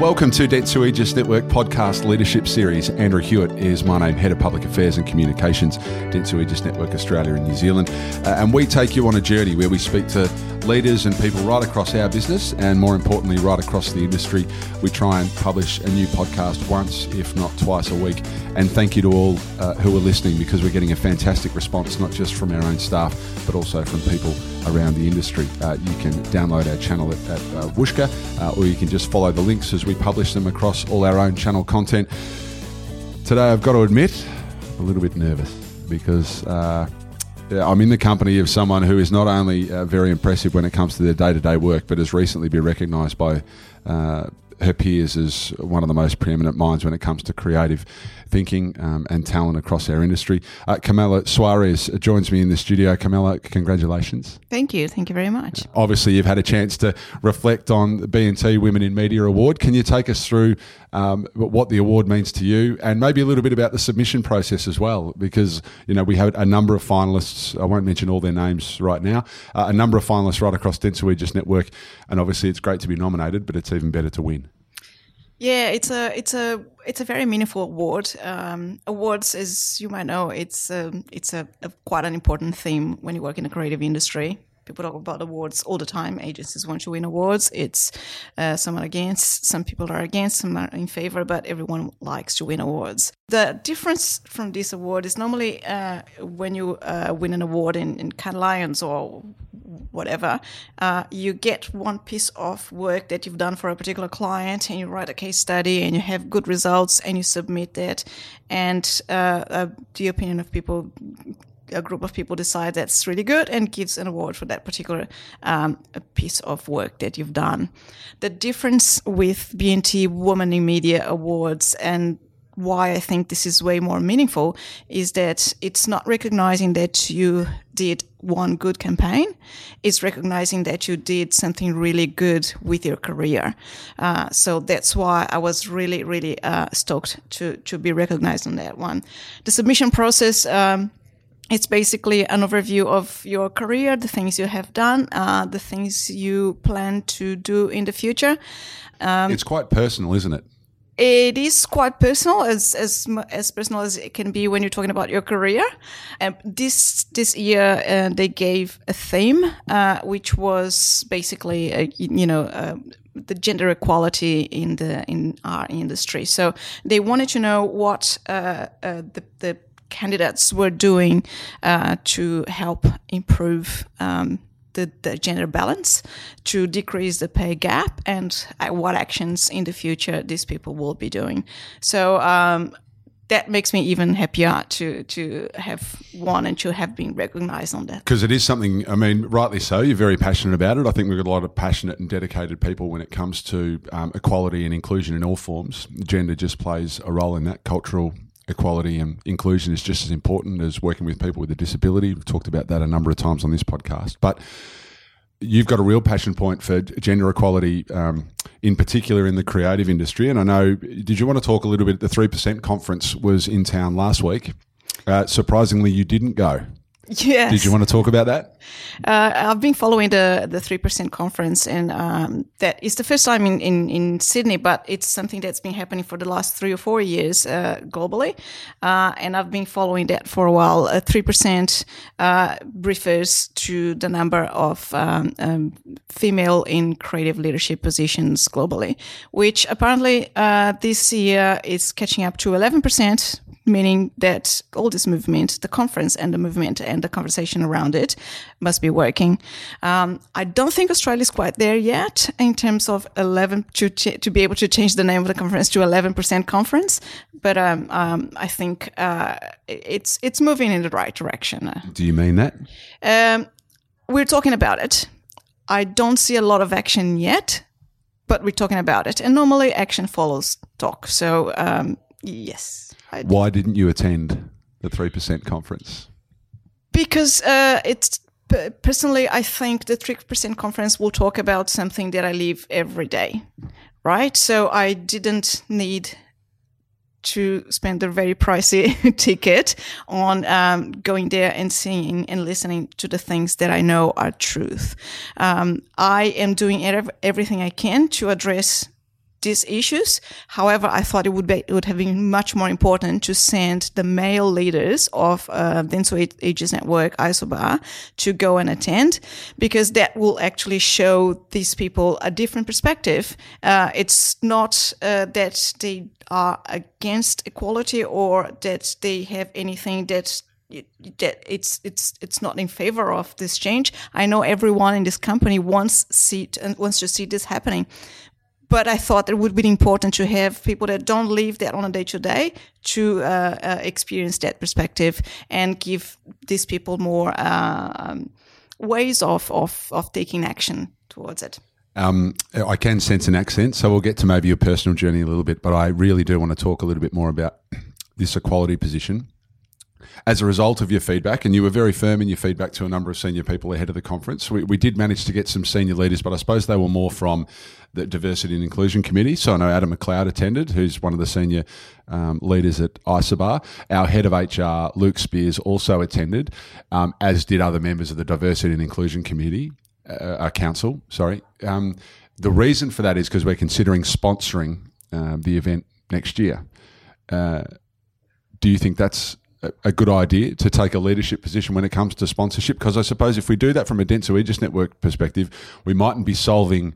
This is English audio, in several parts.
Welcome to Dentsu Aegis Network podcast leadership series. Andrew Hewitt is my name, Head of Public Affairs and Communications, Dentsu Aegis Network Australia and New Zealand. Uh, and we take you on a journey where we speak to leaders and people right across our business and more importantly, right across the industry. We try and publish a new podcast once, if not twice a week. And thank you to all uh, who are listening because we're getting a fantastic response, not just from our own staff, but also from people around the industry. Uh, you can download our channel at, at uh, Whooshkaa, uh, or you can just follow the links as we publish them across all our own channel content. Today, I've got to admit, a little bit nervous because uh, I'm in the company of someone who is not only uh, very impressive when it comes to their day to day work, but has recently been recognised by uh, her peers as one of the most preeminent minds when it comes to creative thinking um, and talent across our industry. Uh, Carmela Soares joins me in the studio. Carmela, congratulations. Thank you. Thank you very much. Obviously, you've had a chance to reflect on the B&T Women in Media Award. Can you take us through um, what the award means to you and maybe a little bit about the submission process as well? Because, you know, we have a number of finalists. I won't mention all their names right now. Uh, a number of finalists right across Dentsu Aegis Network. And obviously, it's great to be nominated, but it's even better to win. Yeah, it's a it's a it's a very meaningful award. Um, awards, as you might know, it's a, it's a, a, quite an important theme when you work in the creative industry. People talk about awards all the time. Agencies want to win awards. It's uh, some are against, some people are against, some are in favor, but everyone likes to win awards. The difference from this award is normally uh, when you uh, win an award in, in Cannes Lions or whatever, uh, you get one piece of work that you've done for a particular client and you write a case study and you have good results and you submit that and uh, uh, the opinion of people a group of people decide that's really good and gives an award for that particular um, piece of work that you've done. The difference with B&T Women in Media Awards and why I think this is way more meaningful is that it's not recognizing that you did one good campaign. It's recognizing that you did something really good with your career. Uh, so that's why I was really, really uh, stoked to to be recognized on that one. The submission process. Um, it's basically an overview of your career, the things you have done, uh, the things you plan to do in the future. Um, it's quite personal, isn't it? It is quite personal, as as as personal as it can be when you're talking about your career. And this this year uh, they gave a theme, uh, which was basically a, you know. Uh, the gender equality in the in our industry. So they wanted to know what uh, uh, the the candidates were doing uh, to help improve um, the, the, gender balance, to decrease the pay gap, and uh, what actions in the future these people will be doing. So um, that makes me even happier to to have won and to have been recognized on that. Because it is something, I mean, rightly so. You're very passionate about it. I think we've got a lot of passionate and dedicated people when it comes to um, equality and inclusion in all forms. Gender just plays a role in that cultural equality and inclusion is just as important as working with people with a disability. We've talked about that a number of times on this podcast. But you've got a real passion point for gender equality, um, in particular in the creative industry. And I know, did you want to talk a little bit? The 3% conference was in town last week. Uh, surprisingly, you didn't go. Yes. Did you want to talk about that? Uh, I've been following the the three percent conference, and um, that is the first time in, in, in Sydney, but it's something that's been happening for the last three or four years uh, globally, uh, and I've been following that for a while. Uh, three percent uh, refers to the number of um, um, female in creative leadership positions globally, which apparently uh, this year is catching up to eleven percent meaning that all this movement, the conference and the movement and the conversation around it must be working. Um, I don't think Australia is quite there yet in terms of 11 to, ch- to be able to change the name of the conference to 11% conference. But um, um, I think uh, it's, it's moving in the right direction. Do you mean that? Um, we're talking about it. I don't see a lot of action yet, but we're talking about it. And normally action follows talk. So, um, Why didn't you attend the 3% conference? Because uh, it's personally, I think the 3% conference will talk about something that I live every day, right? So I didn't need to spend a very pricey ticket on um, going there and seeing and listening to the things that I know are truth. Um, I am doing everything I can to address these issues. However, I thought it would be it would have been much more important to send the male leaders of uh, the Dentsu Aegis Network ISOBAR to go and attend because that will actually show these people a different perspective. Uh, it's not uh, that they are against equality or that they have anything that that it's it's it's not in favor of this change. I know everyone in this company wants see wants to see this happening, but I thought it would be important to have people that don't live that on a day to day to uh, uh, experience that perspective and give these people more uh, um, ways of, of, of taking action towards it. Um, I can sense an accent, so we'll get to maybe your personal journey a little bit, but I really do want to talk a little bit more about this equality position as a result of your feedback, and you were very firm in your feedback to a number of senior people ahead of the conference. We, we did manage to get some senior leaders, but I suppose they were more from the Diversity and Inclusion Committee. So I know Adam McLeod attended, who's one of the senior um, leaders at ISOBAR. Our head of HR, Luke Spears, also attended, um, as did other members of the Diversity and Inclusion Committee, uh, our council, sorry. Um, the reason for that is because we're considering sponsoring uh, the event next year. Uh, do you think that's a good idea to take a leadership position when it comes to sponsorship? Because I suppose if we do that from a Dentsu Aegis network perspective, we mightn't be solving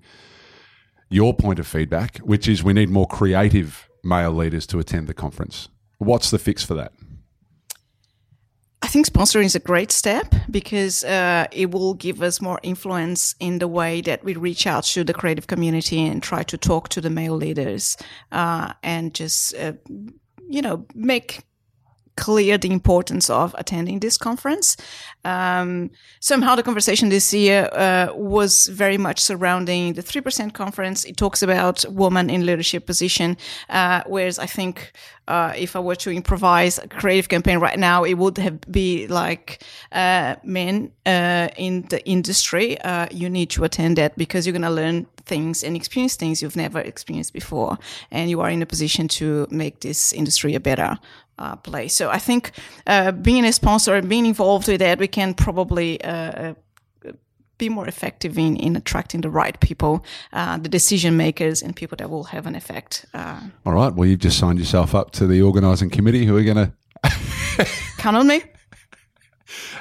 your point of feedback, which is we need more creative male leaders to attend the conference. What's the fix for that? I think sponsoring is a great step because uh, it will give us more influence in the way that we reach out to the creative community and try to talk to the male leaders uh, and just, uh, you know, make clear the importance of attending this conference. Um, somehow the conversation this year uh, was very much surrounding the 3% conference. It talks about women in leadership position, uh, whereas I think uh, if I were to improvise a creative campaign right now, it would have be like uh, men uh, in the industry. Uh, you need to attend that because you're going to learn things and experience things you've never experienced before, and you are in a position to make this industry a better uh, place. So I think uh, being a sponsor, and being involved with that, we can probably uh, uh, be more effective in, in attracting the right people, uh, the decision makers, and people that will have an effect. Uh. All right. Well, you've just signed yourself up to the organising committee. Who are going to count on me?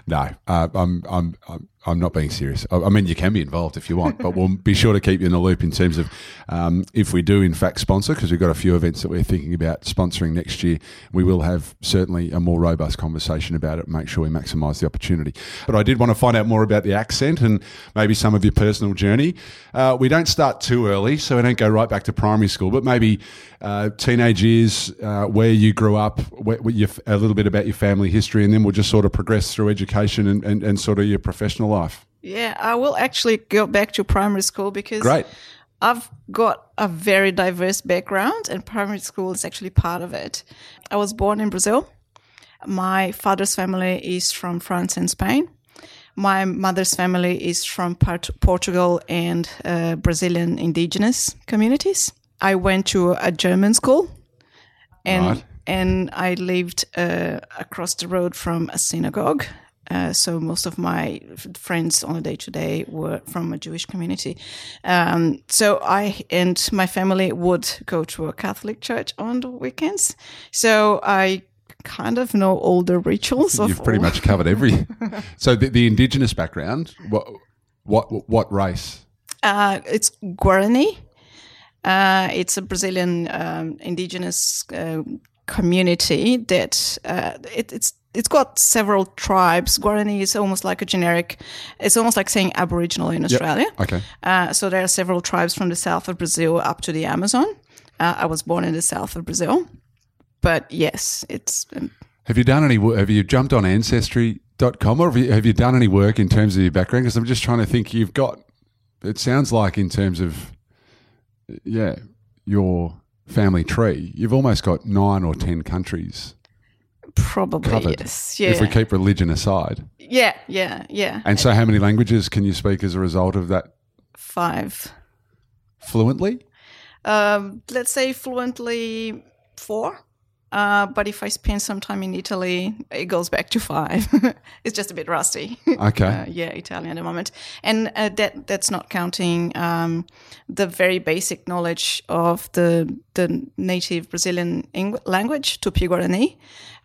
No, I'm, I'm, I'm I'm not being serious. I mean, you can be involved if you want, but we'll be sure to keep you in the loop in terms of um, if we do, in fact, sponsor, because we've got a few events that we're thinking about sponsoring next year. We will have certainly a more robust conversation about it, make sure we maximise the opportunity. But I did want to find out more about the accent and maybe some of your personal journey. Uh, we don't start too early, so we don't go right back to primary school, but maybe uh, teenage years, uh, where you grew up, where, where a little bit about your family history, and then we'll just sort of progress through education and, and, and sort of your professional life? Yeah, I will actually go back to primary school because Great. I've got a very diverse background, and primary school is actually part of it. I was born in Brazil. My father's family is from France and Spain. My mother's family is from Portugal and uh, Brazilian indigenous communities. I went to a German school, and right. and I lived uh, across the road from a synagogue uh, so most of my friends on a day to day were from a Jewish community. Um, so I and my family would go to a Catholic church on the weekends. So I kind of know all the rituals. You've pretty all. much covered every. so the, the, indigenous background. What what what race? Uh, it's Guarani. Uh, it's a Brazilian um, indigenous uh, community that uh, it, it's it's got several tribes. Guarani is almost like a generic. It's almost like saying Aboriginal in Australia. Yep. Okay. Uh, so there are several tribes from the south of Brazil up to the Amazon. Uh, I was born in the south of Brazil, but yes, it's. Um, have you done any? Have you jumped on Ancestry.com or have you, have you done any work in terms of your background? Because I'm just trying to think. You've got. It sounds like in terms of, yeah, your family tree, you've almost got nine or ten countries Probably covered. yes. Yeah. If we keep religion aside. Yeah, yeah, yeah. And so, how many languages can you speak as a result of that? Five. Fluently? Um, let's say fluently four. Uh, but if I spend some time in Italy, it goes back to five. it's just a bit rusty. Okay. Uh, yeah, Italian at the moment, and uh, that that's not counting um, the very basic knowledge of the the native Brazilian language, Tupi Guarani,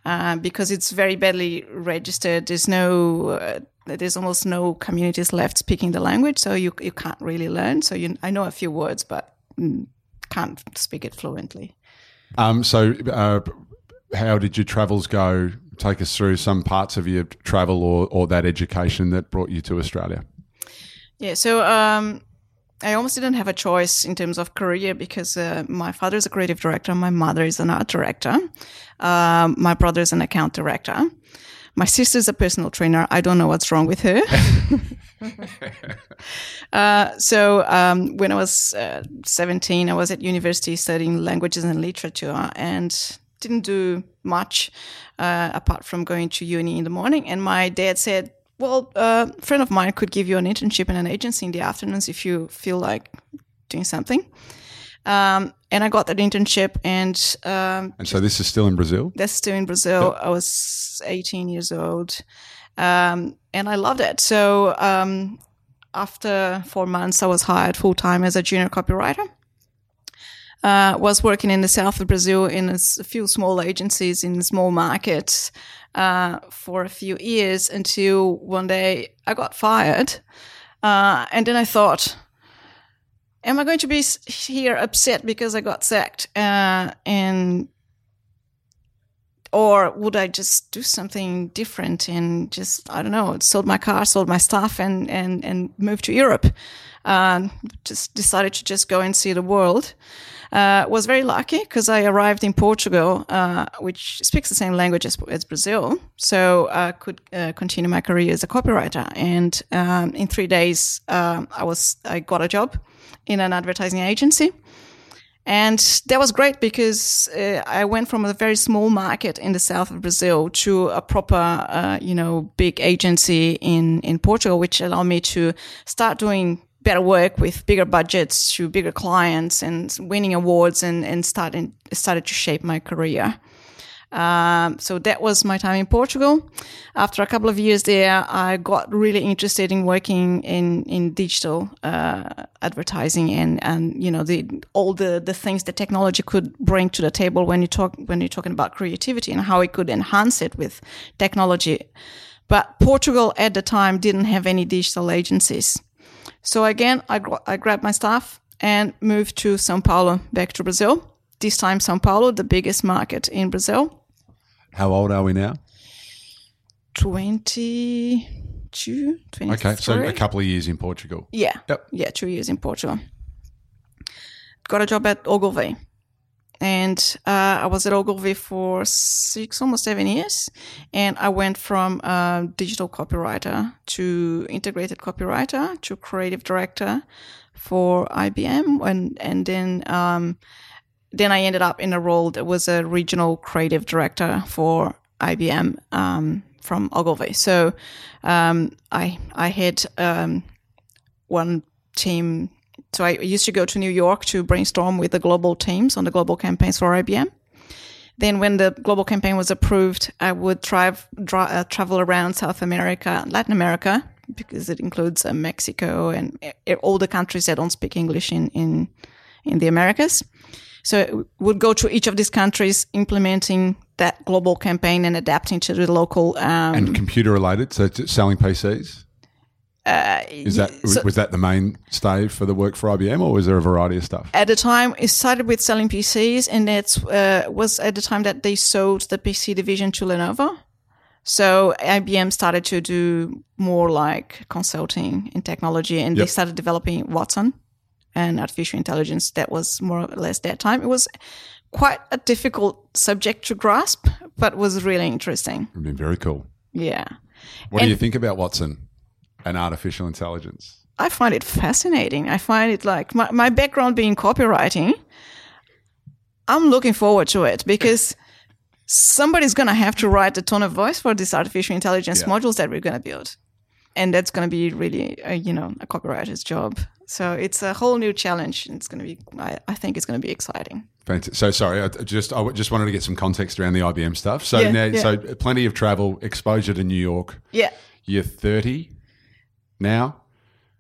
uh, because it's very badly registered. There's no uh, there's almost no communities left speaking the language, so you you can't really learn. So you, I know a few words, but mm, can't speak it fluently. Um, so, uh, how did your travels go? Take us through some parts of your travel or, or that education that brought you to Australia. Yeah, so um, I almost didn't have a choice in terms of career because uh, my father is a creative director, my mother is an art director, um, my brother is an account director. My sister is a personal trainer. I don't know what's wrong with her. uh, so um, when I was uh, 17, I was at university studying languages and literature and didn't do much uh, apart from going to uni in the morning. And my dad said, well, a friend of mine could give you an internship in an agency in the afternoons if you feel like doing something. Um, and I got that internship, and um, And so this is still in Brazil? that's still in Brazil. I was 18 years old, um, and I loved it. So um, after four months, I was hired full time as a junior copywriter. Uh, was working in the south of Brazil in a, few small agencies in small markets uh, for a few years until one day I got fired, uh, and then I thought, am I going to be here upset because I got sacked? Uh, and or would I just do something different and just I don't know, sold my car, sold my stuff, and and and moved to Europe? Uh, just decided to just go and see the world. Uh, was very lucky because I arrived in Portugal, uh, which speaks the same language as, as Brazil, so I could uh, continue my career as a copywriter. And um, in three days, um, I was I got a job in an advertising agency. And that was great because uh, I went from a very small market in the south of Brazil to a proper, uh, you know, big agency in, in Portugal, which allowed me to start doing better work with bigger budgets to bigger clients and winning awards and, and starting, started to shape my career. Um, so that was my time in Portugal. After a couple of years there, I got really interested in working in in digital uh, advertising and and you know the all the the things that technology could bring to the table when you talk when you're talking about creativity and how it could enhance it with technology. But Portugal at the time didn't have any digital agencies. So again, I, I grabbed my stuff and moved to Sao Paulo, back to Brazil. This time, Sao Paulo, the biggest market in Brazil. How old are we now? 22, 23. Okay, so a couple of years in Portugal. Yeah. Yep. Yeah, two years in Portugal. Got a job at Ogilvy. And uh, I was at Ogilvy for six, almost seven years. And I went from uh, digital copywriter to integrated copywriter to creative director for IBM. And, and then, um, then I ended up in a role that was a regional creative director for IBM um, from Ogilvy. So um, I I had um, one team. So I used to go to New York to brainstorm with the global teams on the global campaigns for IBM. Then, when the global campaign was approved, I would drive, dri- uh, travel around South America, Latin America, because it includes uh, Mexico and uh, all the countries that don't speak English in in in the Americas. So it would go to each of these countries, implementing that global campaign and adapting to the local. Um, And computer related, so it's selling PCs? Is that so- was that the main mainstay for the work for IBM, or was there a variety of stuff? at the time it started with selling PCs, and that uh, was at the time that they sold the PC division to Lenovo. So IBM started to do more like consulting in technology, and they started developing Watson and artificial intelligence. That was more or less that time. It was quite a difficult subject to grasp, but was really interesting. Been very cool. Yeah. What do you think about Watson and artificial intelligence? I find it fascinating. I find it like my, my background being copywriting. I'm looking forward to it because somebody's going to have to write the tone of voice for these artificial intelligence Yeah. modules that we're going to build. And that's going to be really, uh, you know, a copywriter's job. So it's a whole new challenge. And it's going to be, I, I think it's going to be exciting. Fantastic. So sorry, I just I just wanted to get some context around the IBM stuff. So Yeah, now, yeah. so plenty of travel, exposure to New York. Yeah. You're 30 now,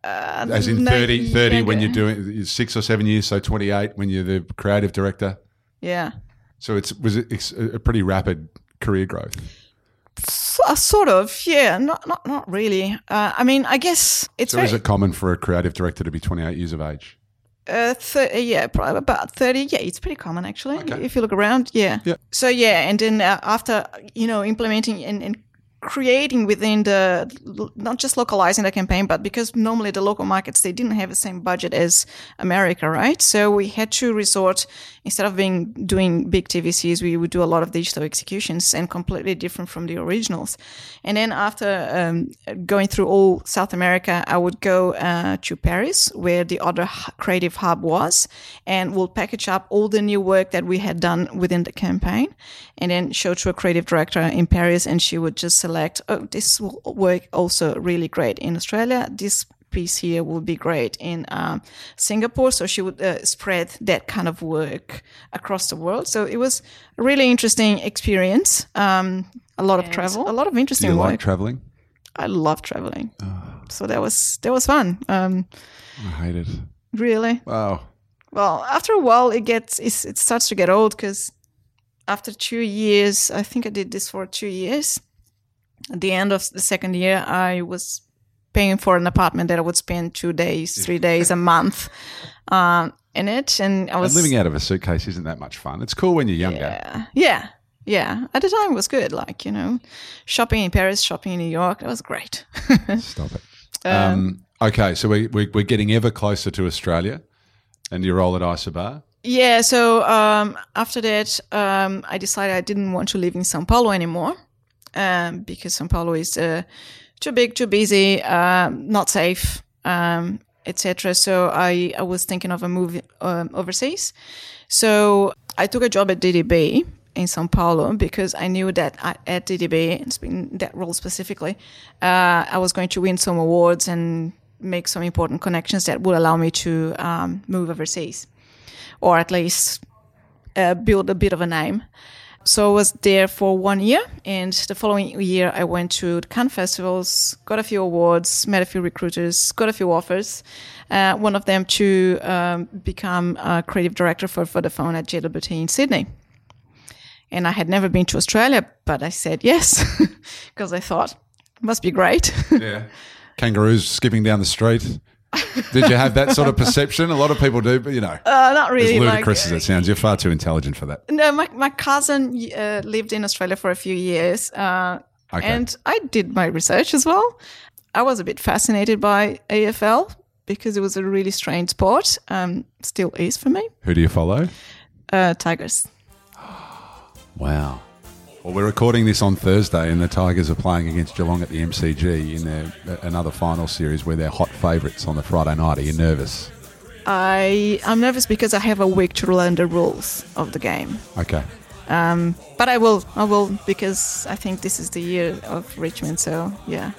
uh, as in no, 30, 30 when you're doing six or seven years. So 28 when you're the creative director. Yeah. So it's was it it's a pretty rapid career growth. Uh, sort of. Yeah. Not, not, not really. Uh, I mean, I guess it's So very, is it common for a creative director to be 28 years of age? Uh, th- yeah, probably about 30. Yeah, it's pretty common actually. Okay. If you look around, yeah. Yeah. So, yeah, and then uh, after, you know, implementing and, and creating within the, not just localizing the campaign, but because normally the local markets, they didn't have the same budget as America, right? So we had to resort, instead of being doing big TVCs, we would do a lot of digital executions and completely different from the originals. And then after um, going through all South America, I would go uh, to Paris, where the other creative hub was, and we'll package up all the new work that we had done within the campaign, and then show to a creative director in Paris, and she would just select, oh, this will work also really great in Australia. This piece here will be great in um, Singapore. So she would uh, spread that kind of work across the world. So it was a really interesting experience. Um, a lot of travel, a lot of interesting. Do interesting you work. like traveling? I love traveling. So that was that was fun. Um, I hate it. really. Wow. Well, after a while, it gets it's, it starts to get old because after two years, I think I did this for two years. At the end of the second year, I was paying for an apartment that I would spend two days, three days, a month um, in it, and I And was living out of a suitcase isn't that much fun. It's cool when you're younger. yeah, yeah, yeah. At the time, it was good. Like you know, shopping in Paris, shopping in New York, it was great. Stop it. Um, okay, so we, we, we're getting ever closer to Australia and your role at Isobar. Yeah, so um, after that, um, I decided I didn't want to live in Sao Paulo anymore um, because Sao Paulo is uh, too big, too busy, um, not safe, um, etc. So I, I was thinking of a move um, overseas. So I took a job at DDB in Sao Paulo because I knew that I, at DDB, speaking that role specifically, uh, I was going to win some awards and make some important connections that would allow me to um, move overseas or at least uh, build a bit of a name. So I was there for one year, and the following year I went to the Cannes festivals, got a few awards, met a few recruiters, got a few offers. Uh, one of them to um, become a creative director for Vodafone at JWT in Sydney. And I had never been to Australia, but I said yes because I thought must be great. Yeah. Kangaroos skipping down the street. Did you have that sort of perception? A lot of people do, but you know, uh, not really. as ludicrous like, as it sounds, you're far too intelligent for that. No, my, my cousin uh, lived in Australia for a few years. Uh, Okay. And I did my research as well. I was a bit fascinated by AFL because it was a really strange sport. Um, still is for me. Who do you follow? Uh, Tigers. Wow. Well, we're recording this on Thursday, and the Tigers are playing against Geelong at the MCG in their another final series where they're hot favourites on the Friday night. Are you nervous? I I'm nervous because I have a week to learn the rules of the game. Okay. But I will, I will, because I think this is the year of Richmond. So yeah,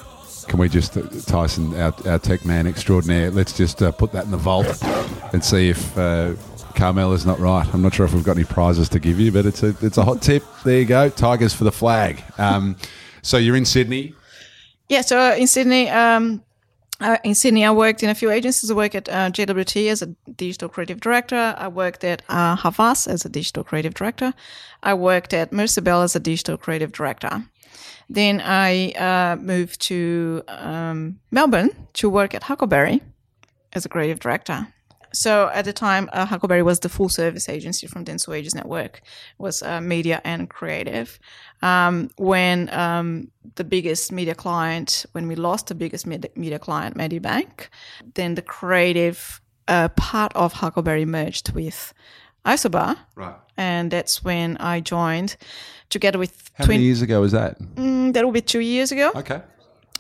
Can we just, uh, Tyson, our, our tech man extraordinaire, let's just uh, put that in the vault and see if uh, Carmela's not right. I'm not sure if we've got any prizes to give you, but it's a, it's a hot tip. There you go. Tigers for the flag. Um, so you're in Sydney. Yeah, so in Sydney, um, uh, in Sydney, I worked in a few agencies. I worked at uh, JWT as a digital creative director. I worked at uh, Havas as a digital creative director. I worked at Mercerbell as a digital creative director. Then I uh, moved to um, Melbourne to work at Huckleberry as a creative director. So at the time, uh, Huckleberry was the full service agency from Dentsu Aegis Network, was uh, media and creative. Um, when um, the biggest media client, when we lost the biggest med- media client, Medibank, then the creative uh, part of Huckleberry merged with Isobar, Right. and that's when I joined together with How twin. many years ago was that? Mm, that will be two years ago. Okay.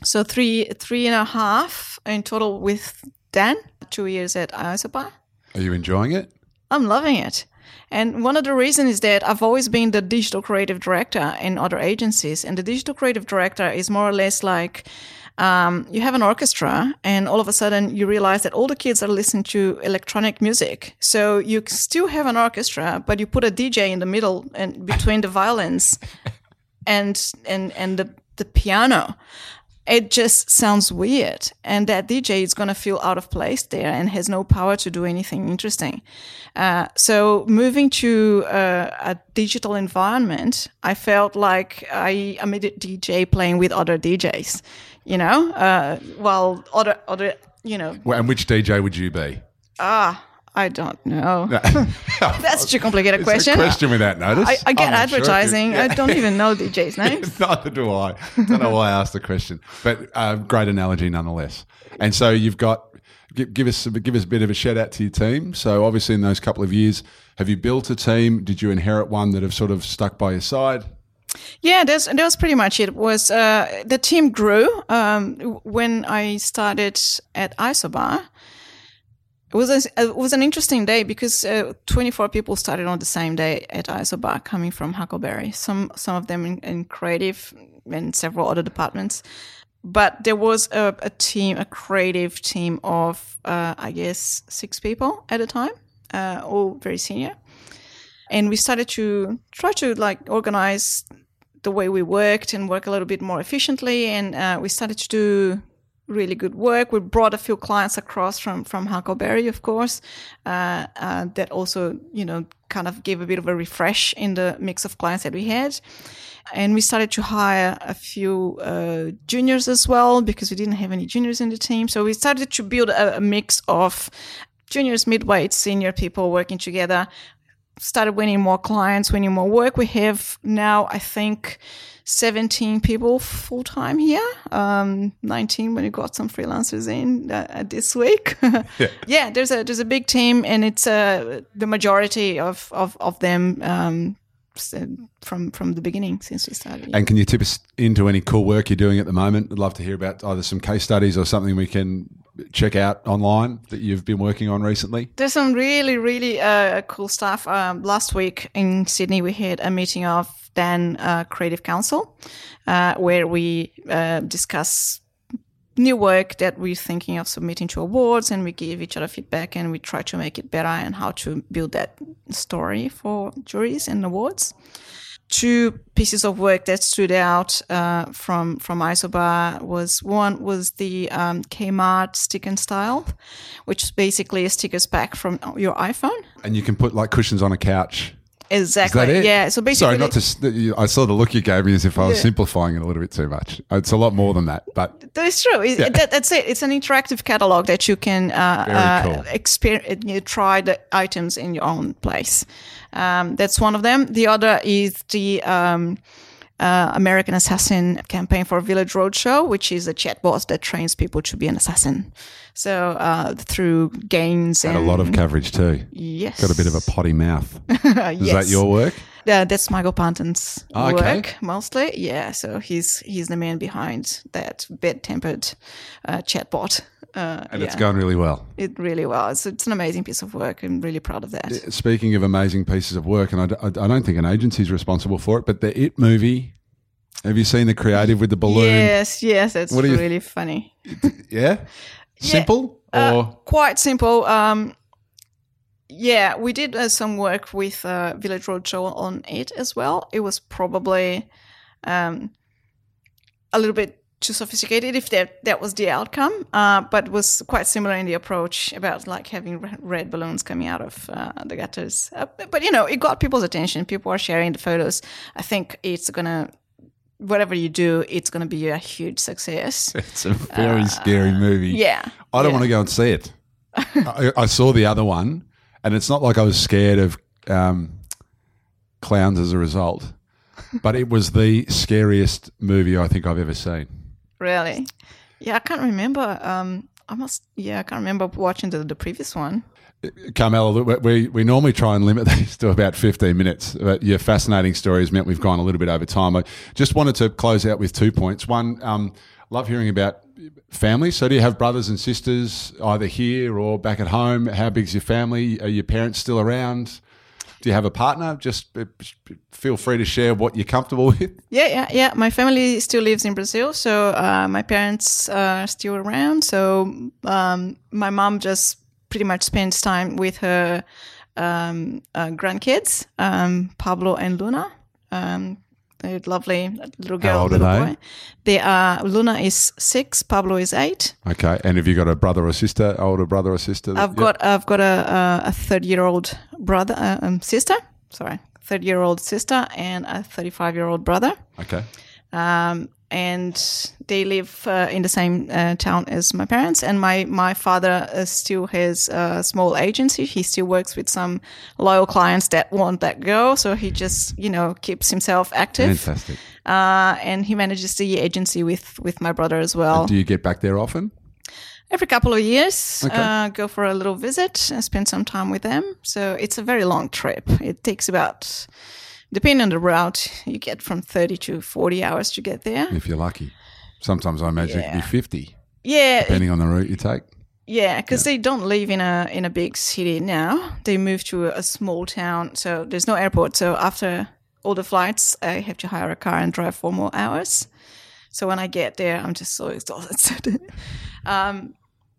So three, three and a half in total with Dan. Two years at Isobar. Are you enjoying it? I'm loving it. And one of the reasons is that I've always been the digital creative director in other agencies. And the digital creative director is more or less like um, you have an orchestra, and all of a sudden you realize that all the kids are listening to electronic music. So you still have an orchestra, but you put a DJ in the middle and between the violins and and and the the piano it just sounds weird. And that DJ is going to feel out of place there and has no power to do anything interesting. Uh, so moving to uh, a digital environment, I felt like I am a DJ playing with other DJs, you know, uh, while other, other, you know. Well, and which DJ would you be? Ah, I don't know. That's too complicated It's question. a question without notice. I, I get I'm not sure. advertising. Yeah. I don't even know DJ's names. Neither do I. Don't know why I asked the question, but uh, great analogy nonetheless. And so you've got give, give us give us a bit of a shout out to your team. So obviously in those couple of years, have you built a team? Did you inherit one that have sort of stuck by your side? Yeah, that's that was pretty much it. Was uh, the team grew um, when I started at Isobar. It was a, it was an interesting day because uh, 24 people started on the same day at Isobar, coming from Huckleberry. Some some of them in, in creative and several other departments. But there was a, a team, a creative team of uh, I guess six people at a time, uh, all very senior and we started to try to like organize the way we worked and work a little bit more efficiently and uh, we started to do really good work. We brought a few clients across from from huckleberry of course uh, uh, that also you know kind of gave a bit of a refresh in the mix of clients that we had. And we started to hire a few uh, juniors as well because we didn't have any juniors in the team. So we started to build a, a mix of juniors midweight senior people working together. Started winning more clients, winning more work. We have now, I think, 17 people full time here. Um, 19 when we got some freelancers in uh, this week. yeah. yeah, there's a there's a big team, and it's uh, the majority of of of them. Um, from from the beginning since we started. And can you tip us into any cool work you're doing at the moment? I'd love to hear about either some case studies or something we can check out online that you've been working on recently. There's some really, really uh, cool stuff. Um, last week in Sydney, we had a meeting of Dan uh, Creative Council, uh, where we uh, discuss new work that we're thinking of submitting to awards, and we give each other feedback, and we try to make it better and how to build that story for juries and awards. Two pieces of work that stood out uh, from from Isobar was one was the um, Kmart stick and style, which is basically a stickers pack from your iPhone. And you can put like cushions on a couch. Is Exactly. that it? Yeah. So basically, Sorry, not to. I saw the look you gave me as if I was Yeah. simplifying it a little bit too much. It's a lot more than that, but That is true. It- that, that's it. It's an interactive catalog that you can uh, Very uh, experience. You try the items in your own place. Um, that's one of them. The other is the um, uh, American Assassin campaign for Village Roadshow, which is a chatbot that trains people to be an assassin. So uh, through games and had a lot of coverage too. yes, Got a bit of a potty mouth. Is yes. that your work? Yeah, that's Michael Panton's Oh, okay. work mostly. Yeah, so he's he's the man behind that bad-tempered uh, chatbot. Uh, And it's yeah. going really well. It really was. It's an amazing piece of work. I'm really proud of that. Speaking of amazing pieces of work, and I don't think an agency is responsible for it, but the It movie. Have you seen the creative with the balloon? Yes, yes, It's What really funny. Yeah? Simple Uh, or quite simple. Um, yeah, we did uh, some work with uh, Village Roadshow on it as well. It was probably um, a little bit too sophisticated if that that was the outcome, uh, but was quite similar in the approach about like having red balloons coming out of uh, the gutters. Uh, but you know, it got people's attention. People are sharing the photos. I think it's gonna. Whatever you do, it's going to be a huge success. it's a very scary movie? Uh, Yeah, I don't yeah. want to go and see it. I, I saw the other one, and it's not like I was scared of um, clowns as a result, but it was the scariest movie I think I've ever seen. Really? Yeah, I can't remember. Um, I must. Yeah, I can't remember watching the, the previous one. Carmela, we- we, we normally try and limit these to about 15 minutes, but your fascinating story has meant we've gone a little bit over time. I just wanted to close out with two points. One, um, love hearing about family. So, do you have brothers and sisters either here or back at home? How big's your family? Are your parents still around? Do you have a partner? Just uh, feel free to share what you're comfortable with. Yeah, yeah, yeah. My family still lives in Brazil, so uh, my parents are still around. So um, my mom just pretty much spends time with her um, uh, grandkids, um, Pablo and Luna. Um, they're lovely little girl, How old are little they? boy. They are Luna is six, Pablo is eight. Okay. And have you got a brother or sister, older brother or sister? I've Yep. got I've got a a third year old brother uh, um, sister. Sorry, third year old sister and a thirty five year old brother. Okay. Um, and they live uh, in the same uh, town as my parents. And my my father uh, still has a small agency. He still works with some loyal clients that want that girl. So he just you know keeps himself active. Fantastic. Uh, and he manages the agency with with my brother as well. Do you get back there often? every couple of years Okay. uh, go for a little visit and spend some time with them so it's a very long trip it takes about depending on the route you get from 30 to 40 hours to get there. If you're lucky. Sometimes I imagine it could be 50, yeah. depending on the route you take. yeah because they don't live in a in a big city now. They move to a small town so there's no airport. So after all the flights i have to hire a car and drive four more hours. So when i get there i'm just so exhausted. Um,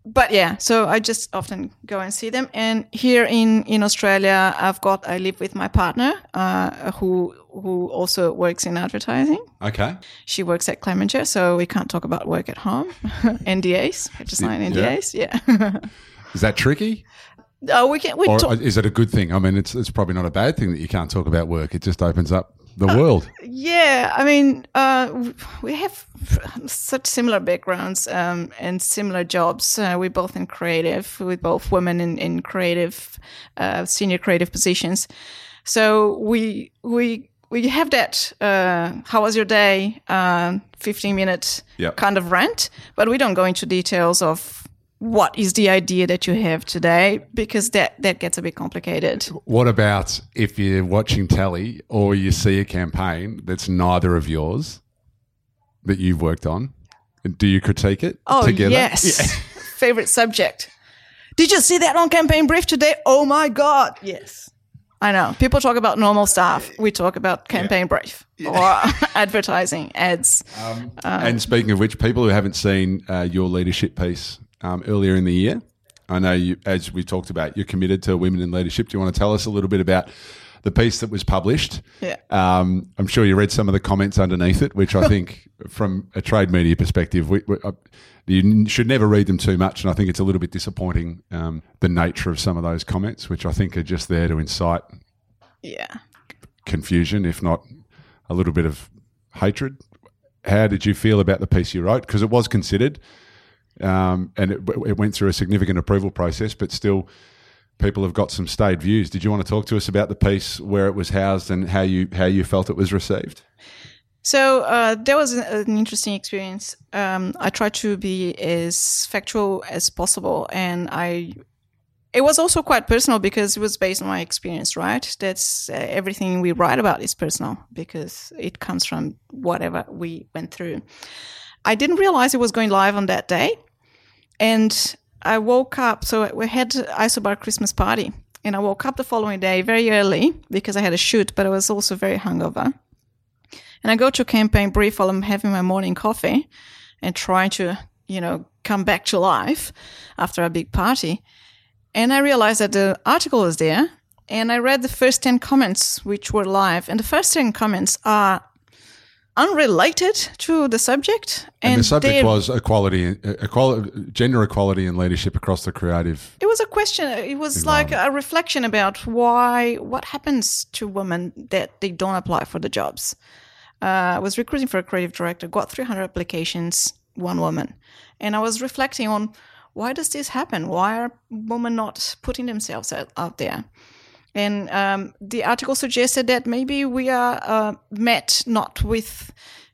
but yeah, so I just often go and see them. And here in in Australia, I've got I live with my partner, uh, who who also works in advertising. Okay. She works at Clemenger, so we can't talk about work at home. NDAs, have to sign Yeah. NDAs. Yeah. Is that tricky? oh, we can. We Or talk, is it a good thing? I mean, it's, it's probably not a bad thing that you can't talk about work. It just opens up the world. Yeah, I mean, uh, we have such similar backgrounds um, and similar jobs. Uh, we're both in creative, we're both women in, in creative, uh, senior creative positions. So we we we have that. Uh, how was your day? Uh, Fifteen minute Yep. kind of rant, but we don't go into details of what is the idea that you have today because that that gets a bit complicated. What about if you're watching telly or you see a campaign that's neither of yours that you've worked on? Do you critique it Oh together? yes, favorite subject. Did you see that on campaign brief today? Oh my god, yes. I know. People talk about normal stuff. We talk about campaign brief or advertising ads. and speaking of which, people who haven't seen uh, your leadership piece um, earlier in the year, I know you, as we talked about, you're committed to women in leadership. Do you want to tell us a little bit about the piece that was published? Yeah. Um, I'm sure you read some of the comments underneath it, which I think, from a trade media perspective, we, we, uh, you should never read them too much. And I think it's a little bit disappointing um, the nature of some of those comments, which I think are just there to incite Yeah. confusion, if not a little bit of hatred. How did you feel about the piece you wrote? Because it was considered, um, and it, it went through a significant approval process, but still, people have got some stayed views. Did you want to talk to us about the piece, where it was housed, and how you how you felt it was received? So uh, that was an, an interesting experience. Um, I tried to be as factual as possible, and I. It was also quite personal because it was based on my experience, right? That's uh, everything we write about is personal because it comes from whatever we went through. I didn't realize it was going live on that day, and I woke up. So we had Isobar Christmas party, and I woke up the following day very early because I had a shoot, but I was also very hungover. And I go to campaign brief while I'm having my morning coffee and trying to, you know, come back to life after a big party. And I realized that the article was there and I read the first 10 comments which were live. And the first 10 comments are unrelated to the subject. And, the subject was equality, equality, gender equality, and leadership across the creative. it was a question it was like a reflection about why what happens to women that they don't apply for the jobs uh, i was recruiting for a creative director got 300 applications one woman and i was reflecting on why does this happen why are women not putting themselves out, out there and um, the article suggested that maybe we are uh, met not with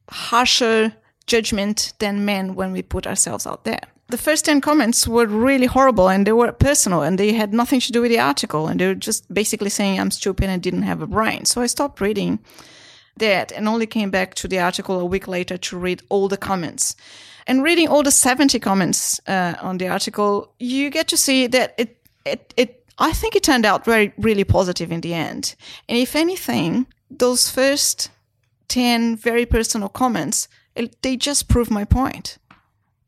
harsher judgment than men when we put ourselves out there. The first 10 comments were really horrible and they were personal and they had nothing to do with the article. And they were just basically saying I'm stupid and didn't have a brain. So I stopped reading that and only came back to the article a week later to read all the comments. And reading all the 70 comments uh, on the article, you get to see that it, it, it I think it turned out very, really positive in the end. And if anything, those first 10 very personal comments, it, they just prove my point.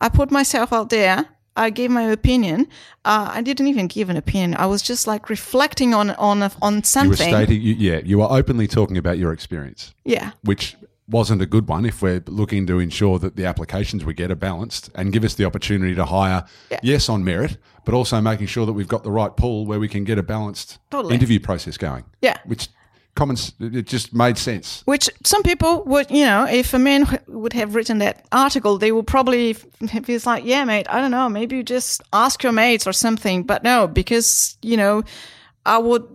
I put myself out there. I gave my opinion. Uh, I didn't even give an opinion. I was just like reflecting on on on You were stating, you, yeah, you were openly talking about your experience, yeah, which wasn't a good one if we're looking to ensure that the applications we get are balanced and give us the opportunity to hire, Yeah. yes, on merit, but also making sure that we've got the right pool where we can get a balanced Totally. interview process going. yeah. Which common, it just made sense. Which some people would, you know, if a man would have written that article, they would probably f- be like, yeah, mate, I don't know, maybe you just ask your mates or something. But no, because, you know, I would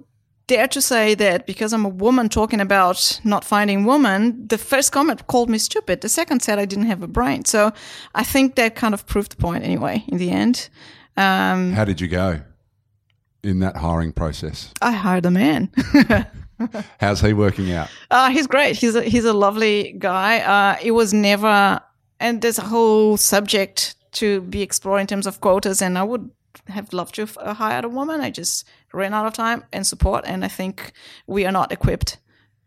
dare to say that because I'm a woman talking about not finding woman, the first comment called me stupid. The second said I didn't have a brain. So I think that kind of proved the point anyway, in the end. Um, How did you go in that hiring process? I hired a man. How's he working out? Uh, he's great. He's a, he's a lovely guy. Uh, it was never, and there's a whole subject to be explored in terms of quotas. And I would have loved to have uh, hired a woman. I just ran out of time and support. And I think we are not equipped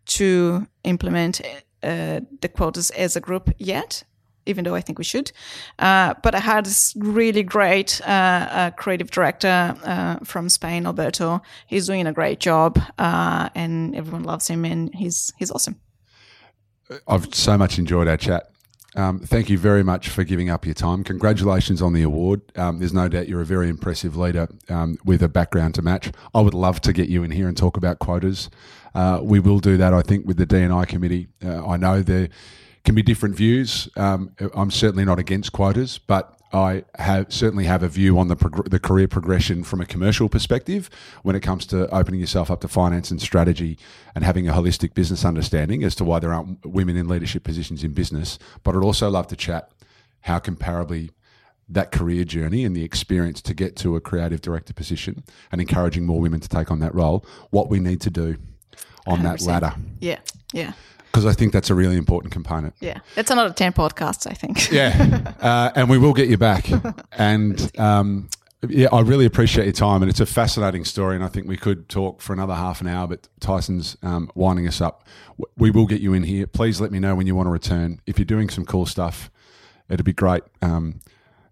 to implement uh, the quotas as a group yet. Even though I think we should, uh, but I had this really great uh, uh, creative director uh, from Spain, Alberto. He's doing a great job, uh, and everyone loves him, and he's he's awesome. I've so much enjoyed our chat. Um, thank you very much for giving up your time. Congratulations on the award. Um, there's no doubt you're a very impressive leader um, with a background to match. I would love to get you in here and talk about quotas. Uh, we will do that, I think, with the D&I committee. Uh, I know there can be different views. Um, I'm certainly not against quotas, but I have certainly have a view on the prog- the career progression from a commercial perspective when it comes to opening yourself up to finance and strategy and having a holistic business understanding as to why there aren't women in leadership positions in business. But I'd also love to chat how comparably that career journey and the experience to get to a creative director position and encouraging more women to take on that role, what we need to do on that 100%. ladder. Yeah, yeah, Because I think that's a really important component. yeah. That's another ten podcasts, I think. Yeah, uh, and we will get you back. And um, yeah, I really appreciate your time, and it's a fascinating story. And I think we could talk for another half an hour, but Tyson's um, winding us up. We will get you in here. Please let me know when you want to return. If you're doing some cool stuff, it'd be great um,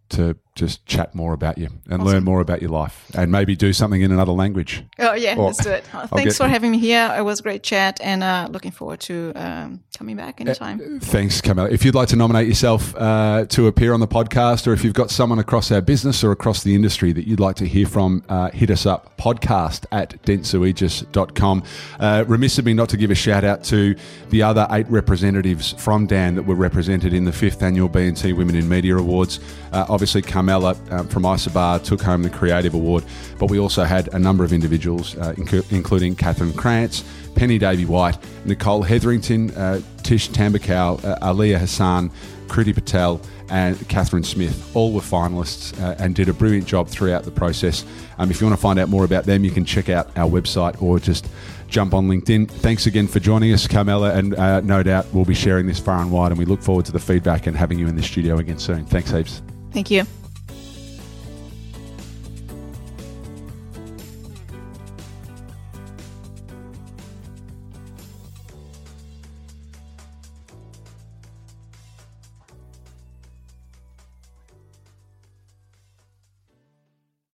to just chat more about you and learn more about your life, and maybe do something in another language. Oh yeah, Or- let's do it. Uh, I'll Thanks for having me here. It was a great chat, and uh, looking forward to um, coming back anytime. Thanks, Carmela. If you'd like to nominate yourself uh, to appear on the podcast, or if you've got someone across our business or across the industry that you'd like to hear from, uh, hit us up podcast at dentsuaegis.com. Uh, remiss of me not to give a shout out to the other eight representatives from DAN that were represented in the fifth annual B&T Women in Media Awards. Uh, obviously, Carmela um, from Isobar took home the Creative Award, but we also had a number of individuals, uh, inc- including Catherine Krantz, Penny Davy White, Nicole Hetherington, uh, Tish Tambakow, uh, Aliyah Hassan, Kriti Patel, and Catherine Smith. All were finalists uh, and did a brilliant job throughout the process. Um, if you want to find out more about them, you can check out our website or just jump on LinkedIn. Thanks again for joining us, Carmela, and uh, no doubt we'll be sharing this far and wide, and we look forward to the feedback and having you in the studio again soon. Thanks, heaps. Thank you.